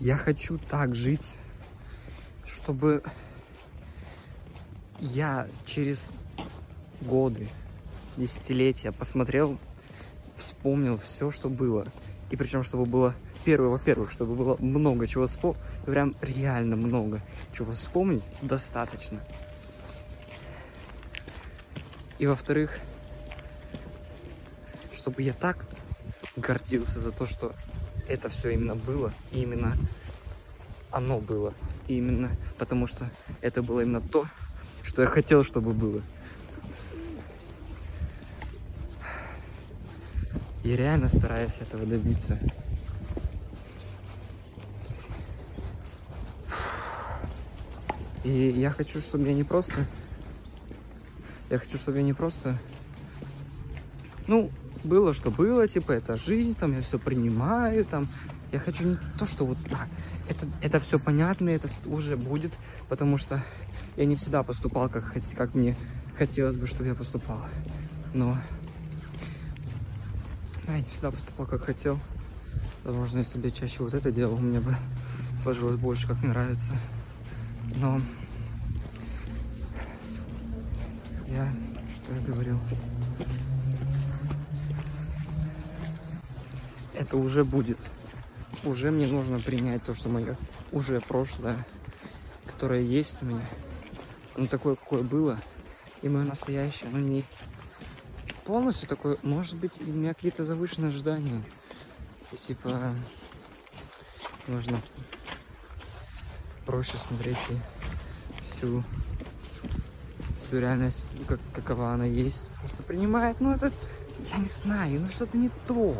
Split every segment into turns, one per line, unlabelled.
Я хочу так жить, чтобы я через годы, десятилетия посмотрел, вспомнил все, что было. И причем, чтобы было первое, во-первых, чтобы было много чего вспомнить, прям реально много чего вспомнить достаточно. И во-вторых, чтобы я так гордился за то, что это все именно было, и именно оно было. И именно потому что это было именно то, что я хотел, чтобы было. И реально стараюсь этого добиться. И я хочу, чтобы я не просто... Я хочу, чтобы я не просто... Ну, было, что было, типа, это жизнь, там, я все принимаю, там. Я хочу не то, что вот так. Это, это все понятно, это уже будет, потому что я не всегда поступал, как, как мне хотелось бы, чтобы я поступал. Но я не всегда поступал, как хотел. Возможно, если бы я чаще вот это делал, мне бы сложилось больше, как мне нравится. Но это уже будет. Уже мне нужно принять то, что мое уже прошлое, которое есть у меня. Оно такое, какое было. И мое настоящее, оно не полностью такое. Может быть, у меня какие-то завышенные ожидания. И типа нужно проще смотреть и всю, всю реальность, как, какова она есть. Просто принимает, ну это, я не знаю, ну что-то не то.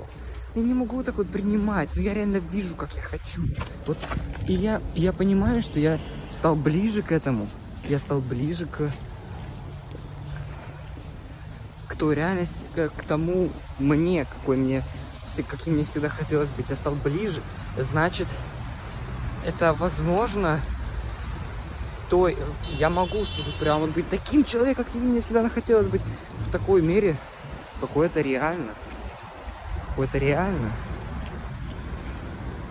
Я не могу так вот принимать, но я реально вижу, как я хочу. Вот, и я, я понимаю, что я стал ближе к этому. Я стал ближе к к той реальности, к, к тому мне, какой мне, каким мне всегда хотелось быть. Я стал ближе, значит, это возможно, то я могу прям вот быть таким человеком, каким мне всегда хотелось быть в такой мере, какой это реально. Какой это реально.